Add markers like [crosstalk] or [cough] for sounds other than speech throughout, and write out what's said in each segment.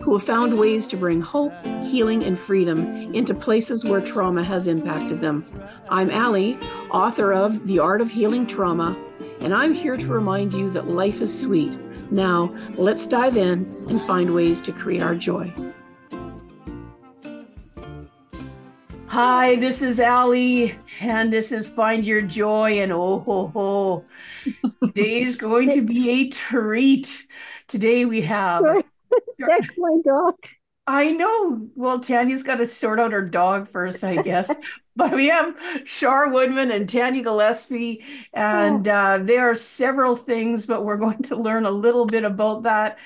who have found ways to bring hope, healing, and freedom into places where trauma has impacted them. I'm Ali, author of The Art of Healing Trauma, and I'm here to remind you that life is sweet. Now, let's dive in and find ways to create our joy. Hi, this is Ali, and this is Find Your Joy. And oh, ho, ho. [laughs] today's going to be a treat. Today we have. [laughs] That's my dog. I know. Well, Tanya's got to sort out her dog first, I guess. [laughs] but we have Char Woodman and Tanya Gillespie, and oh. uh, there are several things, but we're going to learn a little bit about that.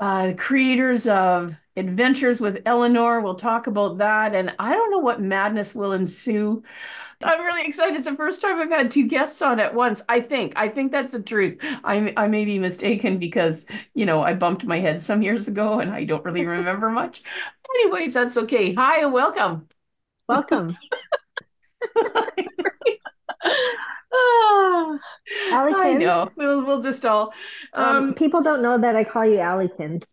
Uh, creators of Adventures with Eleanor. We'll talk about that. And I don't know what madness will ensue. I'm really excited. It's the first time I've had two guests on at once. I think. I think that's the truth. I I may be mistaken because you know I bumped my head some years ago and I don't really remember much. Anyways, that's okay. Hi and welcome. Welcome. [laughs] oh, I know. We'll we'll just all. Um, um, people don't know that I call you Allykins.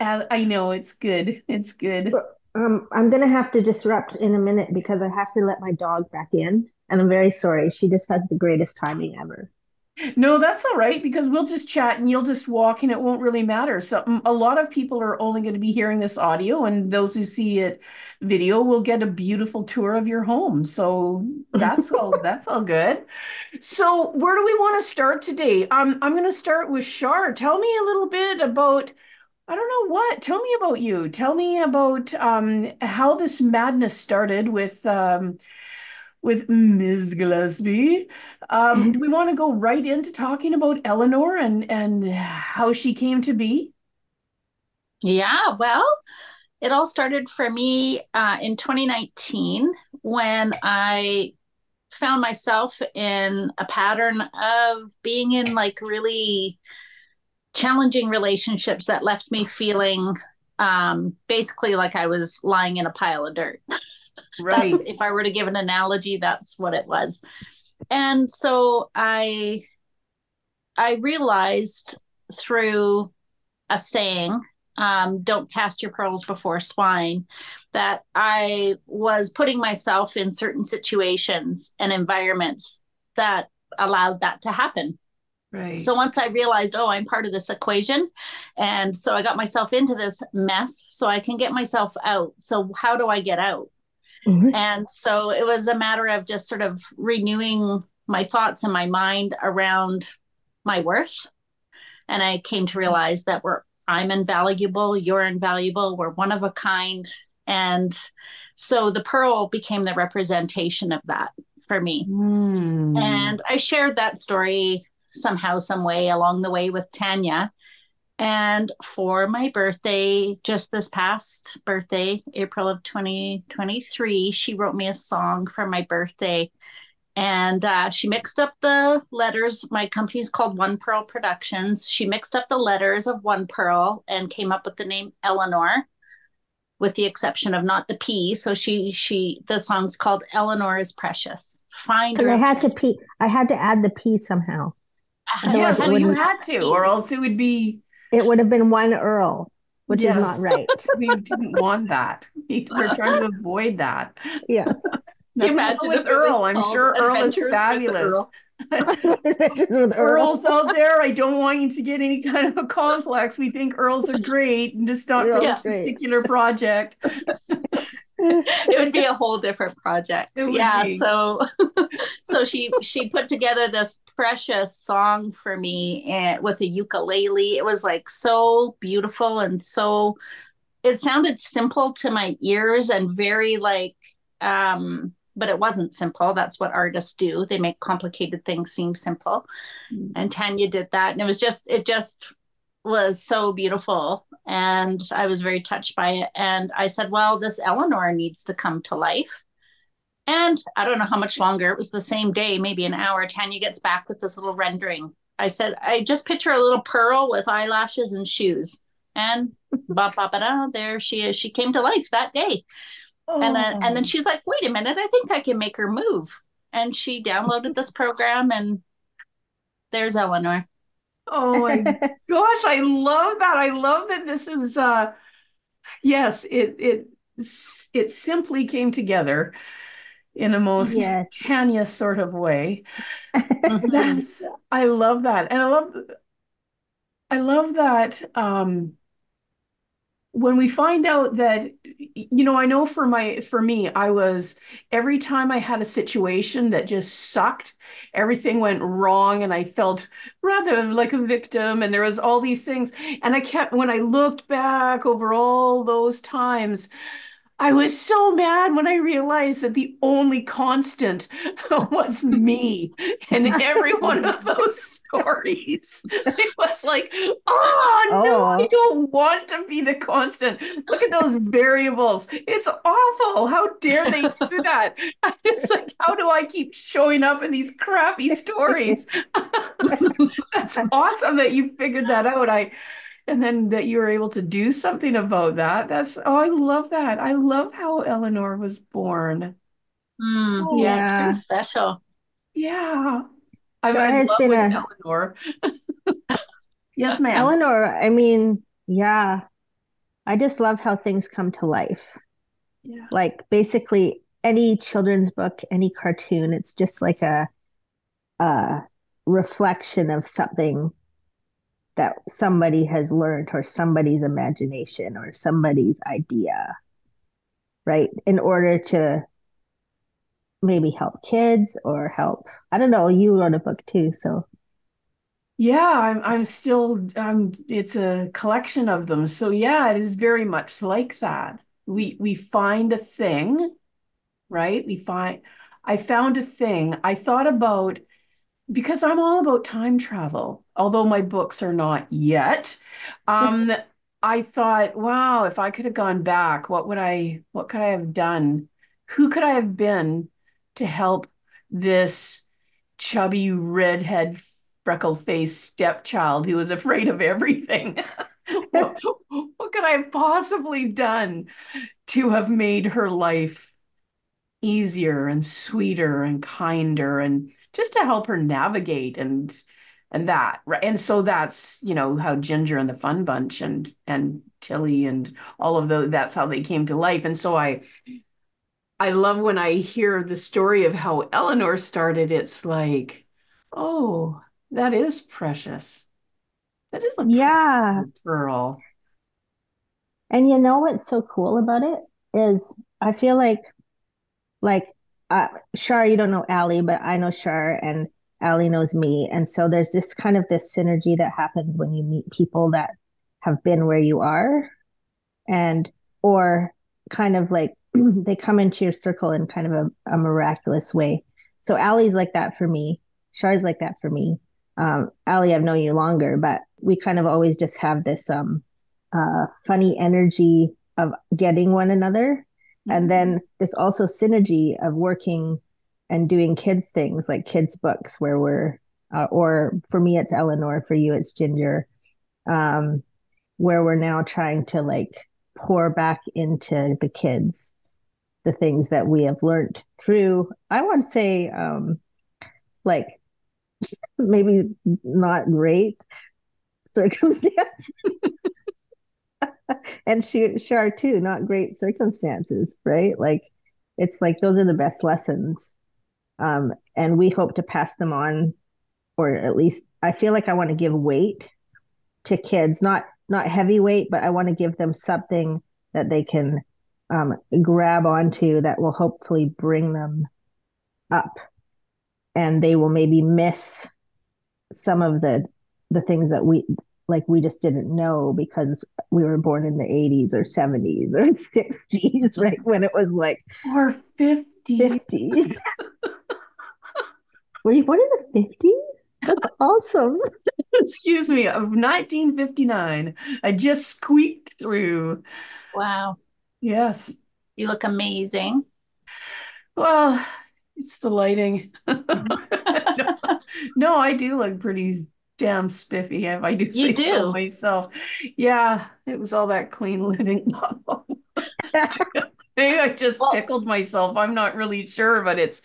I know it's good. It's good. Um, I'm gonna have to disrupt in a minute because I have to let my dog back in, and I'm very sorry. She just has the greatest timing ever. No, that's all right because we'll just chat and you'll just walk and it won't really matter. So mm, a lot of people are only going to be hearing this audio and those who see it video will get a beautiful tour of your home. So that's all [laughs] that's all good. So where do we want to start today? Um, I'm going to start with Char. Tell me a little bit about I don't know what. Tell me about you. Tell me about um, how this madness started with um, with Ms. Gillespie. Um, do we want to go right into talking about Eleanor and and how she came to be? Yeah, well, it all started for me uh, in 2019 when I found myself in a pattern of being in like really challenging relationships that left me feeling um, basically like I was lying in a pile of dirt. [laughs] Right. if I were to give an analogy, that's what it was. And so I I realized through a saying, um, don't cast your pearls before swine, that I was putting myself in certain situations and environments that allowed that to happen. Right. So once I realized, oh, I'm part of this equation. And so I got myself into this mess so I can get myself out. So, how do I get out? Mm-hmm. And so it was a matter of just sort of renewing my thoughts and my mind around my worth. And I came to realize that we're, I'm invaluable, you're invaluable, we're one of a kind. And so the pearl became the representation of that for me. Mm. And I shared that story somehow, some way along the way with Tanya. And for my birthday, just this past birthday, April of 2023, she wrote me a song for my birthday. And uh, she mixed up the letters. My company's called One Pearl Productions. She mixed up the letters of One Pearl and came up with the name Eleanor, with the exception of not the P. So she she the song's called Eleanor is Precious. Find. I had to P. I had to add the P somehow. Uh-huh. Yes, well, you had to, or else it would be. It would have been one Earl, which yes. is not right. [laughs] we didn't want that. We were trying to avoid that. Yes. Can [laughs] you imagine with Earl? I'm sure Earl is fabulous. [laughs] Earl. Earls out there, I don't want you to get any kind of a complex. We think Earls are great, and just not for this particular project. [laughs] it would be a whole different project. Yeah. Be. So [laughs] so she she put together this precious song for me and with a ukulele. It was like so beautiful and so it sounded simple to my ears and very like um but it wasn't simple. That's what artists do. They make complicated things seem simple. Mm. And Tanya did that. And it was just, it just was so beautiful and I was very touched by it. And I said, well, this Eleanor needs to come to life. And I don't know how much longer. It was the same day, maybe an hour. Tanya gets back with this little rendering. I said, I just picture a little pearl with eyelashes and shoes. And [laughs] ba ba ba da, there she is. She came to life that day. Oh. And then and then oh. she's like, wait a minute, I think I can make her move. And she downloaded this program and there's Eleanor. Oh my gosh, I love that. I love that this is uh yes, it it it simply came together in a most yes. Tanya sort of way. [laughs] That's I love that. And I love I love that um when we find out that you know i know for my for me i was every time i had a situation that just sucked everything went wrong and i felt rather like a victim and there was all these things. And i kept when i looked back over all those times I was so mad when I realized that the only constant [laughs] was me in every one of [laughs] those stories. It was like, oh, no, oh. I don't want to be the constant. Look at those variables. It's awful. How dare they do [laughs] that? It's like, how do I keep showing up in these crappy stories? That's awesome that you figured that out. I and then that you were able to do something about that. That's oh, I love that. I love how Eleanor was born. Mm, oh, yeah, it's pretty special. Yeah. Sure I, has been a Eleanor. [laughs] yes, ma'am. Eleanor, I mean, yeah. I just love how things come to life. Yeah. Like basically any children's book, any cartoon, it's just like a a reflection of something that somebody has learned or somebody's imagination or somebody's idea, right? In order to maybe help kids or help, I don't know, you wrote a book too, so. Yeah, I'm I'm still um it's a collection of them. So yeah, it is very much like that. We we find a thing, right? We find I found a thing. I thought about because I'm all about time travel, although my books are not yet. Um, I thought, wow, if I could have gone back, what would I, what could I have done? Who could I have been to help this chubby redhead freckle faced stepchild who was afraid of everything? [laughs] what, [laughs] what could I have possibly done to have made her life easier and sweeter and kinder and just to help her navigate and and that right and so that's you know how ginger and the fun bunch and and tilly and all of those that's how they came to life. And so i i love when i hear the story of how eleanor started it's like oh that is precious. That is a yeah. girl and you know what's so cool about it is i feel like like Char, you don't know Ali, but I know Char, and Ali knows me, and so there's this kind of this synergy that happens when you meet people that have been where you are, and or kind of like [clears throat] they come into your circle in kind of a, a miraculous way. So Ali's like that for me. Char's like that for me. Um, Ali, I've known you longer, but we kind of always just have this um, uh, funny energy of getting one another and then this also synergy of working and doing kids things like kids books where we're uh, or for me it's eleanor for you it's ginger. Um, where we're now trying to like pour back into the kids the things that we have learned through i want to say um, like maybe not great [laughs] circumstance [laughs] [laughs] and she sure too, not great circumstances, right? Like it's like those are the best lessons. Um, and we hope to pass them on, or at least I feel like I want to give weight to kids, not not heavy weight, but I want to give them something that they can um, grab onto that will hopefully bring them up, and they will maybe miss some of the the things that we like we just didn't know because we were born in the 80s or 70s or [laughs] 60s right when it was like or 50 50 [laughs] were you born in the 50s that's awesome. [laughs] Excuse me of 1959 i just squeaked through. Wow. Yes. You look amazing. Well, it's the lighting. no, no, I do look pretty damn spiffy if I do say You so myself. Yeah, it was all that clean living. [laughs] Maybe I just Well- pickled myself. I'm not really sure, but it's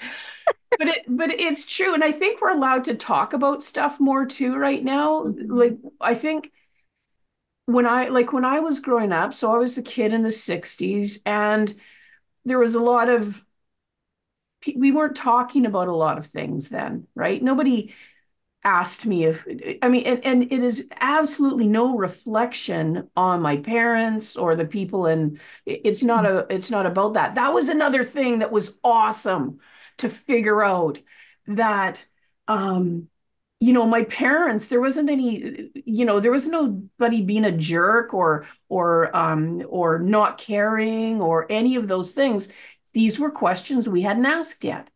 but it but it's true. And I think we're allowed to talk about stuff more too right now. Mhm. Like I think when I like when I was growing up, so I was a kid in the 60s and there was a lot of we weren't talking about a lot of things then, right? Nobody asked me if I mean, and, and it is absolutely no reflection on my parents or the people, and it's not a it's not about that. That was another thing that was awesome to figure out that um you know my parents there wasn't any you know there was nobody being a jerk or or um or not caring or any of those things these were questions we hadn't asked yet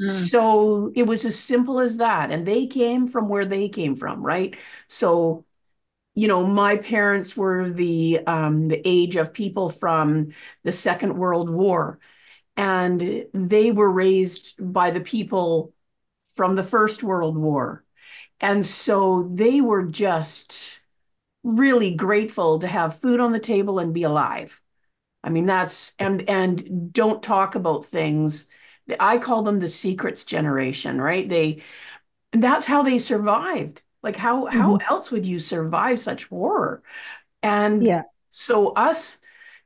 Mm. so it was as simple as that. And they came from where they came from, right? So, you know, my parents were the um, the age of people from the Second World War, and they were raised by the people from the First World War. And so they were just really grateful to have food on the table and be alive. I mean, that's and and don't talk about things. I call them the secrets generation, right? They that's how they survived. Like how how mm-hmm. else would you survive such horror? And Yeah. so us,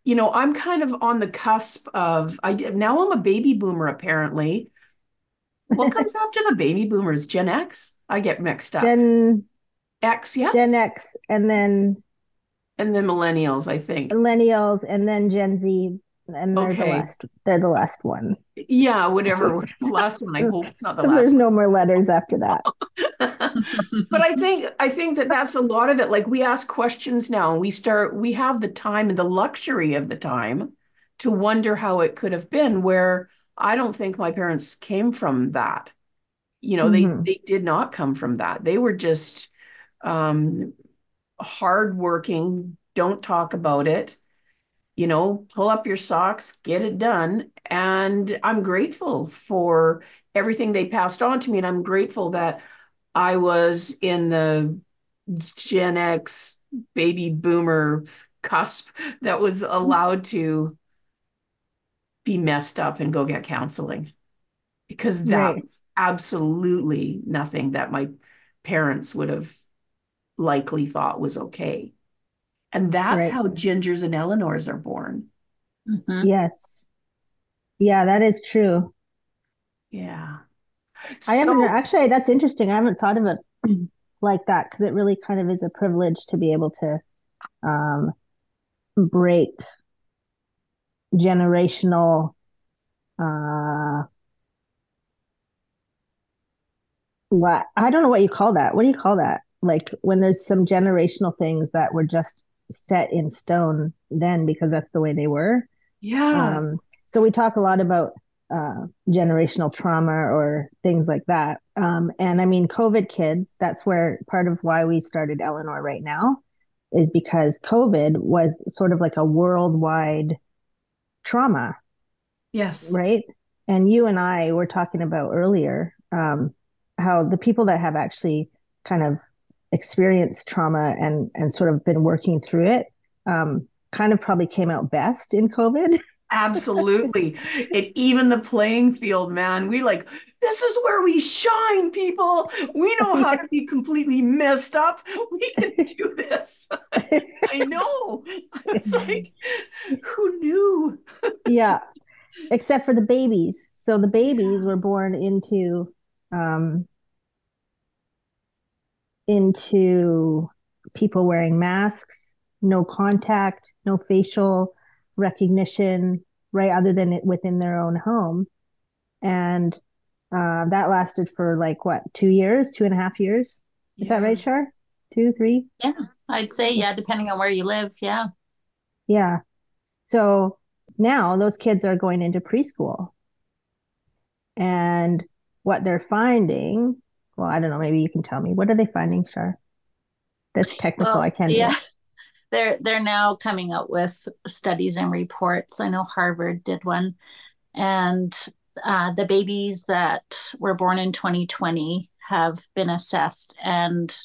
you know, I'm kind of on the cusp of I now I'm a baby boomer apparently. What comes [laughs] after the baby boomers? Gen X? I get mixed up. Gen X, yeah, Gen X and then and then millennials, I think. millennials and then Gen Z and they're the Okay. last they're the last one. Yeah, whatever. [laughs] The last one, I hope it's not the last there's one. no more letters after that. [laughs] but I think I think that that's a lot of it. Like we ask questions now, and we start. We have the time and the luxury of the time to wonder how it could have been. Where I don't think my parents came from that. You know, Mhm. they they did not come from that. They were just um, hardworking. Don't talk about it. You know, pull up your socks, get it done. And I'm grateful for everything they passed on to me, and I'm grateful that I was in the Gen X baby boomer cusp [laughs] that was allowed to be messed up and go get counseling because that Right. was absolutely nothing that my parents would have likely thought was okay. And that's Right. how Gingers and Eleanors are born. Mhm. Yes. Yeah, that is true. Yeah. I haven't actually, that's interesting. I haven't thought of it [clears throat] like that because it really kind of is a privilege to be able to um, break generational uh, what I don't know what you call that. What do you call that? Like when there's some generational things that were just set in stone then because that's the way they were. yeah. Um, so we talk a lot about uh, generational trauma or things like that. Um, and I mean, COVID kids, that's where part of why we started Eleanor right now is because COVID was sort of like a worldwide trauma, yes. right? And you and I were talking about earlier um, how the people that have actually kind of experienced trauma and and sort of been working through it um, kind of probably came out best in COVID. [laughs] Absolutely. And even the playing field, man, we like, this is where we shine, people. We know [laughs] how to be completely messed up. We can [laughs] do this. I know. It's like, who knew? yeah except for the babies so the babies were born into um into people wearing masks no contact no facial recognition right other than it within their own home and uh, that lasted for like what two years two and a half years is that right Char? two three Yeah, I'd say, yeah, depending on where you live. Yeah. Yeah. So now those kids are going into preschool. And what they're finding, well, I don't know, maybe you can tell me. What are they finding, Char? That's technical. Well, I can't yeah. it. [laughs] They're they're now coming out with studies and reports. I know Harvard did one. And uh, the babies that were born in 2020 have been assessed and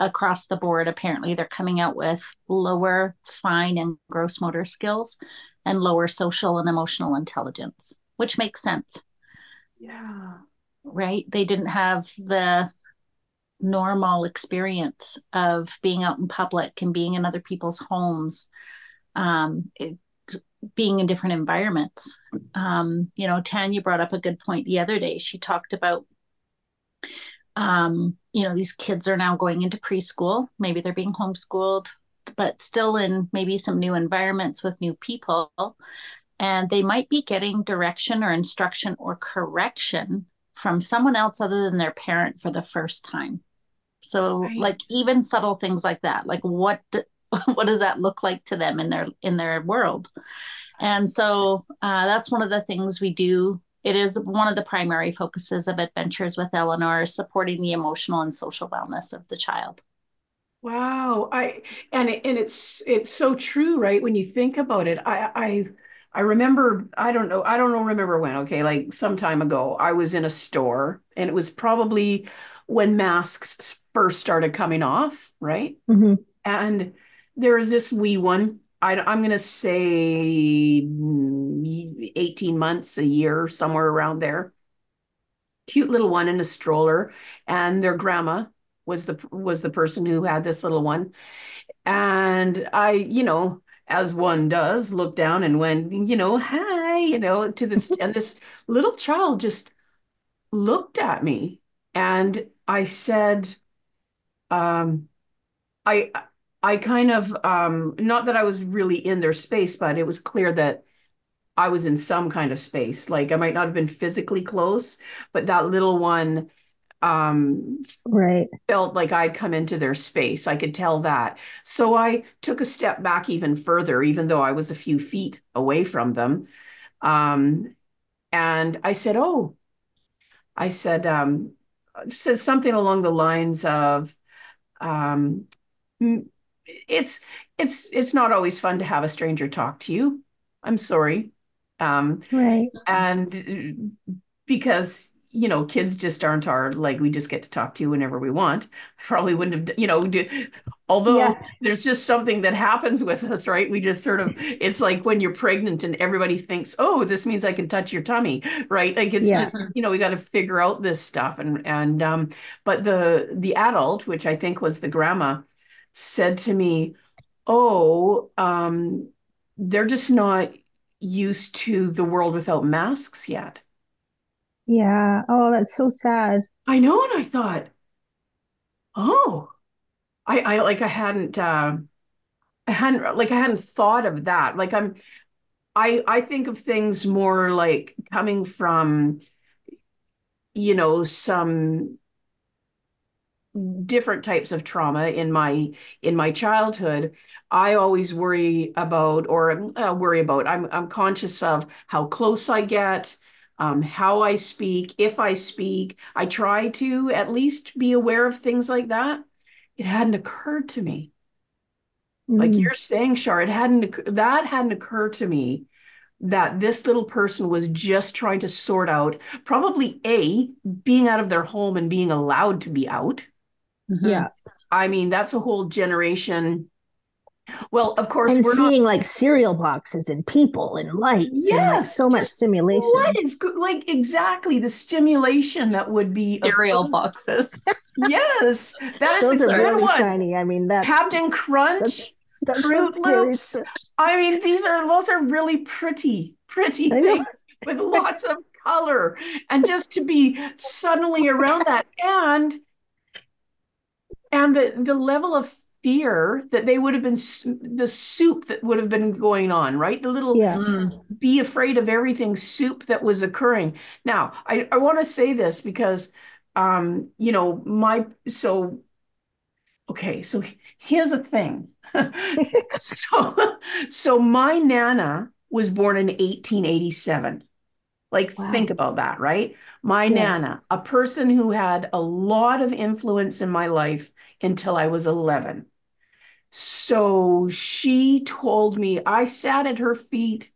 across the board apparently they're coming out with lower fine and gross motor skills and lower social and emotional intelligence which makes sense Yeah. Right they didn't have the normal experience of being out in public and being in other people's homes um, it, being in different environments um, you know tanya brought up a good point the other day she talked about um, you know, these kids are now going into preschool. Maybe they're being homeschooled, but still in maybe some new environments with new people. And they might be getting direction or instruction or correction from someone else other than their parent for the first time. So, Right. like even subtle things like that, like what [laughs] what does that look like to them in their in their world? And so uh, that's one of the things we do it is one of the primary focuses of Adventures with Eleanor, supporting the emotional and social wellness of the child. Wow. I and it, and it's it's so true, right? When you think about it, I I I remember, I don't know, I don't know remember when, okay, like some time ago, I was in a store and it was probably when masks first started coming off, right? Mhm. And there was this wee one. I, I'm going to say mm, 18 months, a year, somewhere around there. Cute little one in a stroller, and their grandma was the was the person who had this little one. And I, you know, as one does, looked down and went, you know, hi, you know, to this, and this little child just looked at me, and I said, um, I I kind of um not that I was really in their space, but it was clear that I was in some kind of space. Like I might not have been physically close, but that little one um Right. felt like I'd come into their space. I could tell that. So I took a step back even further, even though I was a few feet away from them. Um, and I said, Oh, I said, um, said something along the lines of, um, "Mm, it's it's it's not always fun to have a stranger talk to you. I'm sorry. Um, Right. and because you know kids just aren't our like we just get to talk to whenever we want. I probably wouldn't have you know do, although Yeah. there's just something that happens with us right? We just sort of it's like when you're pregnant and everybody thinks oh this means I can touch your tummy right? Like it's Yeah. just you know we got to figure out this stuff. And and um but the the adult which I think was the grandma said to me oh um they're just not used to the world without masks yet Yeah. Oh, that's so sad. I know, and I thought, oh, I, I like I hadn't uh I hadn't like I hadn't thought of that. Like I'm I I think of things more like coming from, you know, some different types of trauma in my in my childhood. I always worry about or uh, worry about. I'm I'm conscious of how close I get, um, how I speak, if I speak. I try to at least be aware of things like that. It hadn't occurred to me. Like Mm. you're saying, Char, it hadn't that hadn't occurred to me that this little person was just trying to sort out probably A, being out of their home and being allowed to be out. Mhm. Yeah. I mean, that's a whole generation. Well, of course, And we're not. seeing like cereal boxes and people and lights and like Yes, so much stimulation. What is good? Like exactly the stimulation that would be Cereal occurring. boxes. [laughs] Yes, that is Those a are good really one. shiny. I mean, that's Captain Crunch, that's some Fruit scary Loops. I mean, these are those are really pretty, pretty things with lots of color, and just to be suddenly around that, and and the the level of fear that they would have been the soup that would have been going on, right? The little Yeah. Mm. be afraid of everything soup that was occurring. Now, I, I want to say this because, um, you know, my, so, okay, so here's the thing. [laughs] [laughs] So, so my Nana was born in 1887. Like, Wow. think about that, right? My Yeah. Nana, a person who had a lot of influence in my life until I was 11. So she told me, I sat at her feet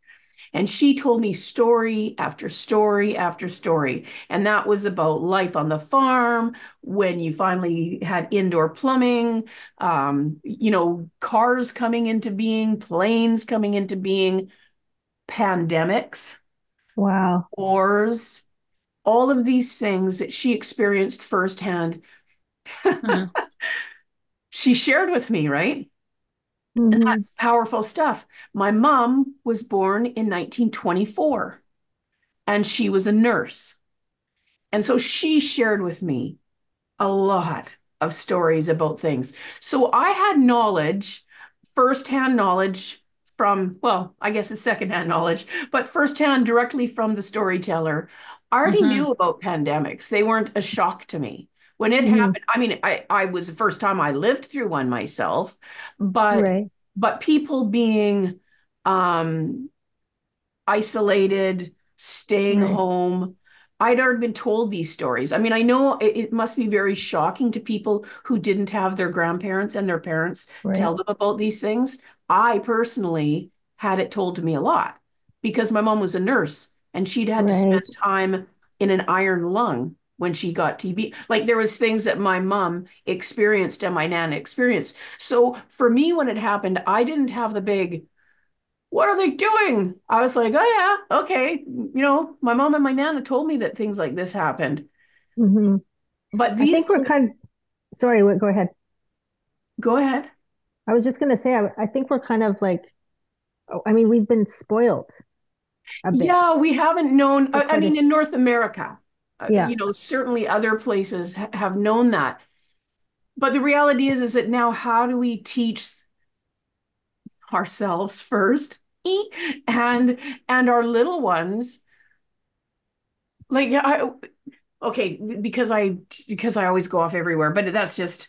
And she told me story after story after story. And that was about life on the farm, when you finally had indoor plumbing, um, you know, cars coming into being, planes coming into being, pandemics. Wow. Wars, all of these things that she experienced firsthand. Mm-hmm. [laughs] she shared with me, right? Mm-hmm. And that's powerful stuff. My mom was born in 1924 and she was a nurse. And so she shared with me a lot of stories about things. So I had knowledge, firsthand knowledge from, well, I guess it's secondhand knowledge, but firsthand directly from the storyteller. I already mm-hmm. knew about pandemics. They weren't a shock to me. When it mm-hmm. happened, I mean, I, I was the first time I lived through one myself, but right. but people being um isolated, staying right. home, I'd already been told these stories. I mean, I know it, it, must be very shocking to people who didn't have their grandparents and their parents right. tell them about these things. I personally had it told to me a lot because my mom was a nurse and she'd had right. to spend time in an iron lung when she got TB. Like there was things that my mom experienced and my nana experienced. So for me, when it happened, I didn't have the big, what are they doing? I was like, oh yeah, okay. You know, my mom and my nana told me that things like this happened. Mm-hmm. But these, I think we're kind. Of, sorry, go ahead. Go ahead. I was just going to say, I, I, think we're kind of like, oh, I mean, we've been spoiled. Yeah, we haven't known. I, I, mean, in North America, Uh, yeah. you know, certainly other places ha- have known that. But the reality is, is that now, how do we teach ourselves first, [laughs] and and our little ones? Like, I okay, because I because I always go off everywhere, but that's just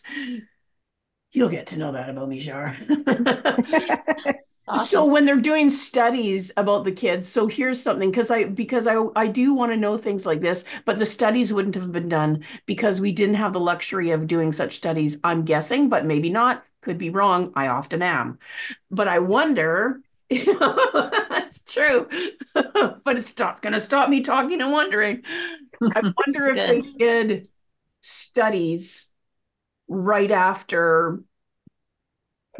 You'll get to know that about me, Char. [laughs] [laughs] awesome. So when they're doing studies about the kids, so here's something because I because I I do want to know things like this, but the studies wouldn't have been done because we didn't have the luxury of doing such studies. I'm guessing, but maybe not. Could be wrong. I often am. But I wonder [laughs] that's true. [laughs] but it's not going to stop me talking and wondering. I [laughs] wonder if they did studies right after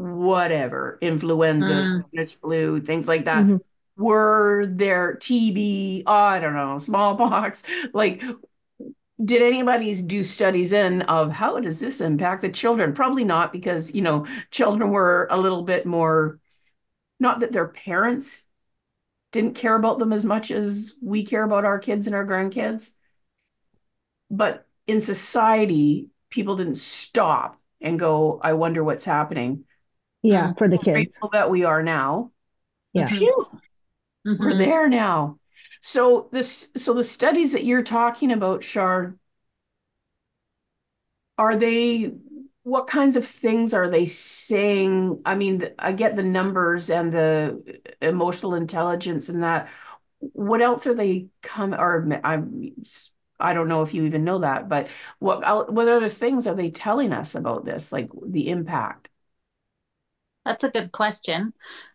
whatever influenza, mm. Spanish flu, things like that. Mm-hmm. Were there TB? Oh, I don't know, smallpox? [laughs] Like, did anybody do studies in of how does this impact the children? Probably not, because you know, children were a little bit more. Not that their parents didn't care about them as much as we care about our kids and our grandkids, but in society, people didn't stop and go, I wonder what's happening. Yeah, for the kids. Grateful that we are now. Yeah. Mm-hmm. We're there now. So this so the studies that you're talking about, Char, are they what kinds of things are they saying? I mean, I get the numbers and the emotional intelligence and that. What else are they come or I'm I don't know if you even know that, but what what other things are they telling us about this, like the impact? That's a good question.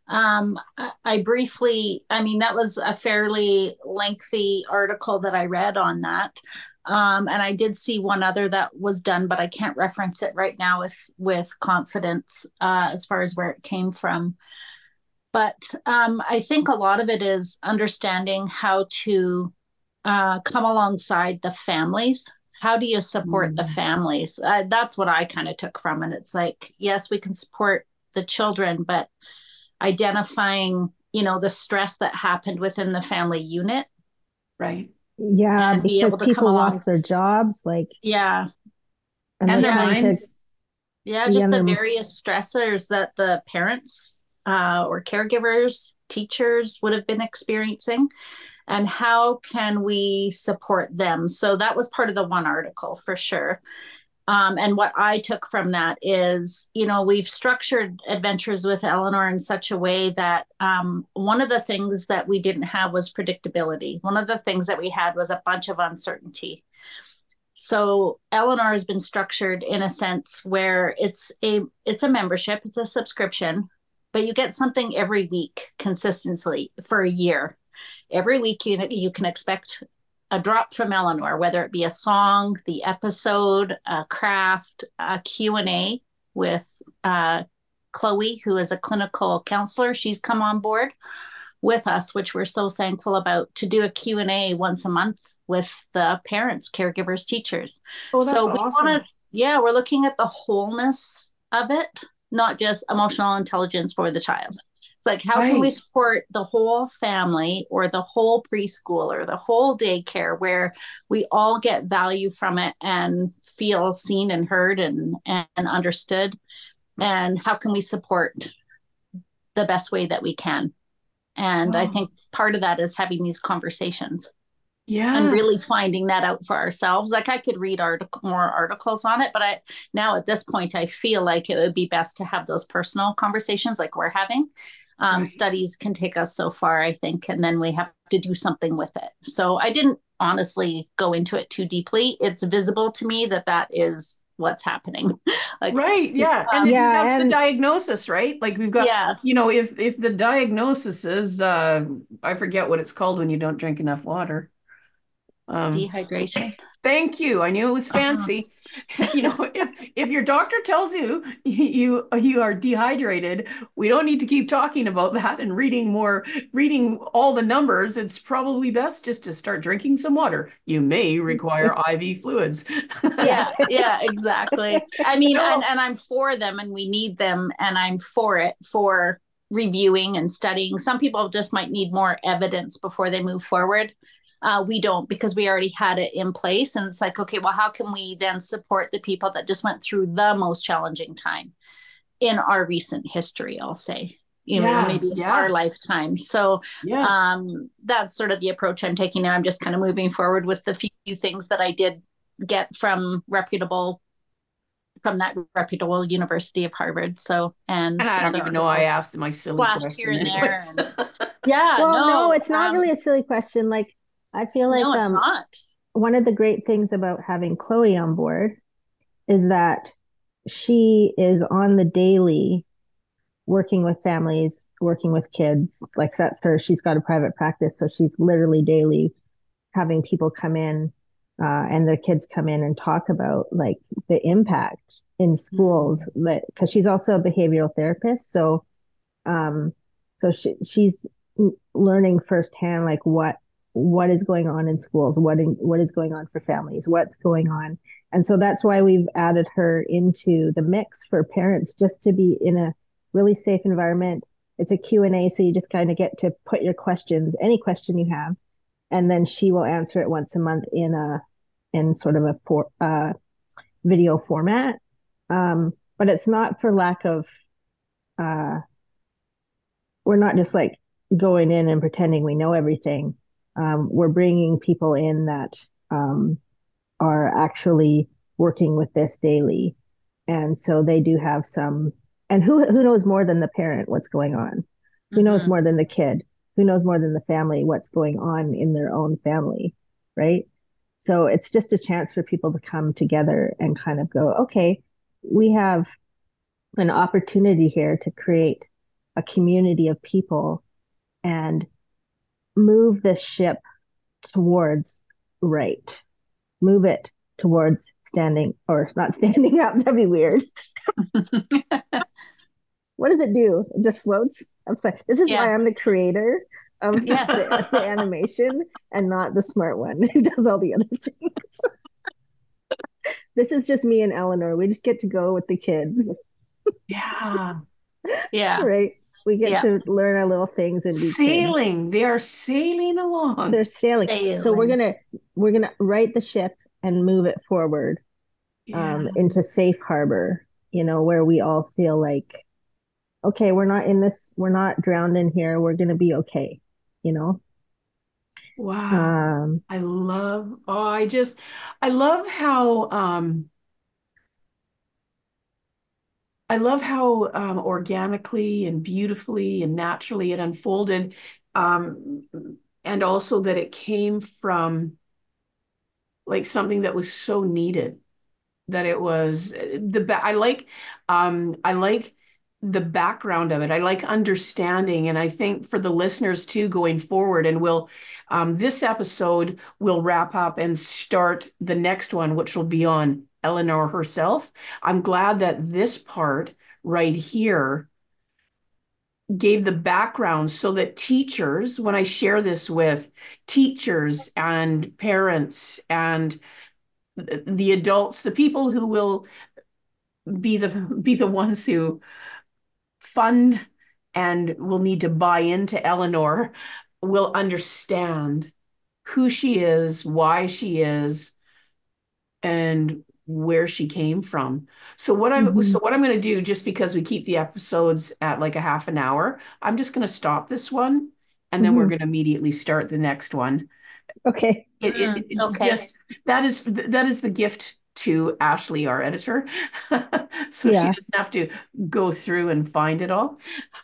Um, I, I briefly, I mean, that was a fairly lengthy article that I read on that. Um, and I did see one other that was done, but I can't reference it right now with with confidence uh, as far as where it came from. But um, I think a lot of it is understanding how to uh, come alongside the families how do you support mm. the families uh, that's what i kind of took from it it's like yes we can support the children but identifying you know the stress that happened within the family unit. Right. Yeah and because be able to people lost their jobs like yeah. and, and their minds to, yeah just the various stressors that the parents uh, or caregivers teachers would have been experiencing and how can we support them? So that was part of the one article for sure um, and what I took from that is, you know, we've structured adventures with Eleanor in such a way that um, one of the things that we didn't have was predictability. One of the things that we had was a bunch of uncertainty. So Eleanor has been structured in a sense where it's a it's a membership, it's a subscription, but you get something every week consistently for a year. Every week you, you can expect a drop from Eleanor, whether it be a song, the episode, a craft, a Q&A with uh, Chloe, who is a clinical counselor. She's come on board with us, which we're so thankful about, to do a Q&A once a month with the parents, caregivers, teachers. Oh, that's so we awesome. want to, yeah, we're looking at the wholeness of it, not just emotional intelligence for the child. It's like, how can we support the whole family or the whole preschool or the whole daycare where we all get value from it and feel seen and heard and, and understood? And how can we support the best way that we can? And I think part of that is having these conversations Yeah. and really finding that out for ourselves. Like I could read article, more articles on it, but I now at this point I feel like it would be best to have those personal conversations like we're having. Um, Right. Studies can take us so far, I think, and then we have to do something with it. So I didn't honestly go into it too deeply. It's visible to me that that is what's happening. [laughs] like, Right. Yeah. And Yeah, that's the diagnosis, right? Like we've got, yeah, you know, if if the diagnosis is uh I forget what it's called when you don't drink enough water. Um, dehydration. Thank you. I knew it was Uh-huh. fancy. [laughs] You know, if if your doctor tells you you you are dehydrated, we don't need to keep talking about that and reading more, reading all the numbers. It's probably best just to start drinking some water. You may require [laughs] IV fluids. yeah yeah exactly i [laughs] mean No. and, and i'm for them and we need them and i'm for it for reviewing and studying some people just might need more evidence before they move forward uh, we don't because we already had it in place and it's like okay well how can we then support the people that just went through the most challenging time in our recent history i'll say you Yeah, know maybe yeah. our lifetime so Yes. um, that's sort of the approach I'm taking now. I'm just kind of moving forward with the few things that I did get from reputable, from that reputable University of Harvard. So, and, And I don't even know I asked my silly question here and there anyways. Yeah, well, no, no, it's not um, really a silly question. Like I feel like no, it's um, not. one of the great things about having Chloe on board is that she is on the daily working with families, working with kids. Like that's her, she's got a private practice. So she's literally daily having people come in uh, and their kids come in and talk about like the impact in schools that because she's also a behavioral therapist. So um so she she's learning firsthand like what what is going on in schools, what in, what is going on for families, what's going on. And so that's why we've added her into the mix for parents just to be in a really safe environment. It's a Q&A so you just kind of get to put your questions, any question you have, and then she will answer it once a month in a in sort of a for, uh, video format. Um, but it's not for lack of uh, we're not just like going in and pretending we know everything. Um, we're bringing people in that um, are actually working with this daily, and so they do have some. And who who knows more than the parent what's going on? Who knows Mhm. more than the kid? Who knows more than the family what's going on in their own family, right? So it's just a chance for people to come together and kind of go, okay, we have an opportunity here to create a community of people and move this ship towards right. Move it towards standing or not standing [laughs] up. That'd be weird. [laughs] What does it do? It just floats. I'm sorry. This is Yeah. why I'm the creator of [laughs] Yes. the, the animation and not the smart one who does all the other things. this is just me and Eleanor. We just get to go with the kids, Yeah. yeah. right? We get Yeah. to learn our little things and. Sailing. They are sailing along. They're sailing. So we're gonna we're gonna right the ship and move it forward um, into safe harbor. You know where we all feel like, okay, we're not in this. We're not drowned in here. We're gonna be okay. You know. Wow. Um, I love, oh, I just, I love how, um, I love how um, organically and beautifully and naturally it unfolded, um, and also that it came from like something that was so needed. That it was the ba- I like, um, I like the background of it. I like understanding, and I think for the listeners too, going forward, and we'll um, this episode will wrap up and start the next one, which will be on Eleanor herself. I'm glad that this part right here gave the background so that teachers, when I share this with teachers and parents and the adults, the people who will be the be the ones who fund and will need to buy into Eleanor will understand who she is, why she is, and where she came from. So what I'm mm-hmm. so what I'm going to do just because we keep the episodes at like a half an hour, I'm just going to stop this one and then mm-hmm. we're going to immediately start the next one. Okay. It, it, it, okay. Just, that is that is the gift to Ashley, our editor. [laughs] so yeah. she doesn't have to go through and find it all.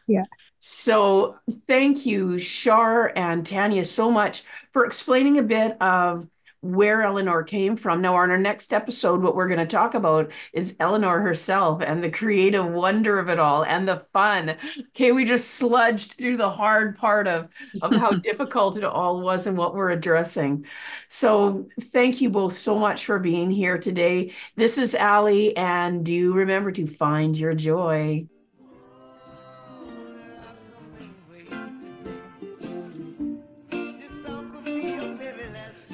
Yeah. So thank you, Char and Tanya, so much for explaining a bit of where Eleanor came from. Now, on our next episode, what we're going to talk about is Eleanor herself and the creative wonder of it all and the fun. Okay, we just sludged through the hard part of, of how [laughs] difficult it all was and what we're addressing. So, thank you both so much for being here today. This is Ali, and do remember to find your joy.